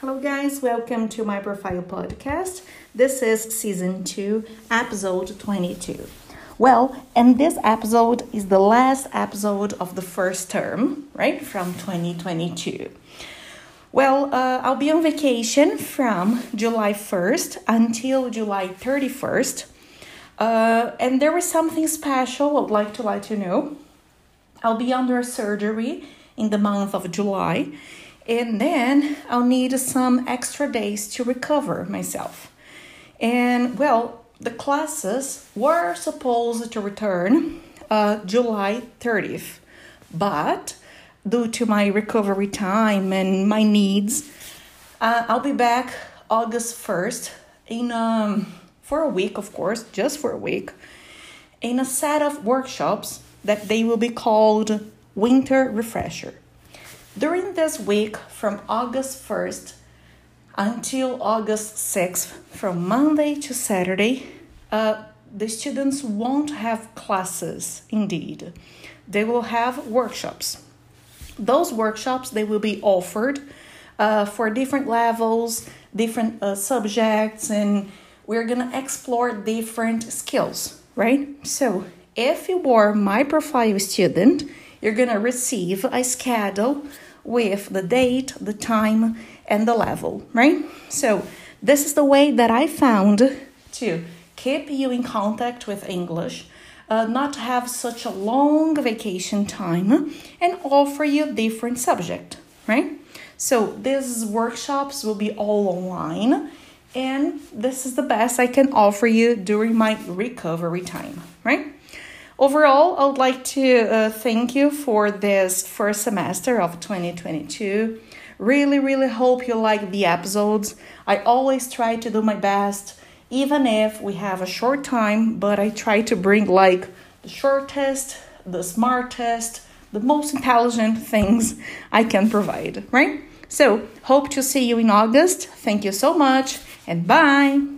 Hello, guys, welcome to my profile podcast. This is season 2, episode 22. Well, and this episode is the last episode of the first term, right, from 2022. Well, uh, I'll be on vacation from July 1st until July 31st. Uh, and there was something special I'd like to let you know. I'll be under surgery in the month of July, and then I'll need some extra days to recover myself. And well, the classes were supposed to return uh, July 30th, but due to my recovery time and my needs, uh, I'll be back August 1st in um, for a week, of course, just for a week, in a set of workshops that they will be called Winter Refresher. During this week, from August 1st until August 6th, from Monday to Saturday, uh, the students won't have classes indeed. They will have workshops. Those workshops they will be offered uh, for different levels, different uh, subjects, and we're gonna explore different skills, right? So if you are my profile student, you're gonna receive a schedule with the date, the time, and the level, right? So this is the way that I found to keep you in contact with English, uh, not have such a long vacation time, and offer you different subject, right? So these workshops will be all online, and this is the best I can offer you during my recovery time, right? Overall, I would like to uh, thank you for this first semester of 2022. Really, really hope you like the episodes. I always try to do my best, even if we have a short time, but I try to bring like the shortest, the smartest, the most intelligent things I can provide, right? So, hope to see you in August. Thank you so much and bye.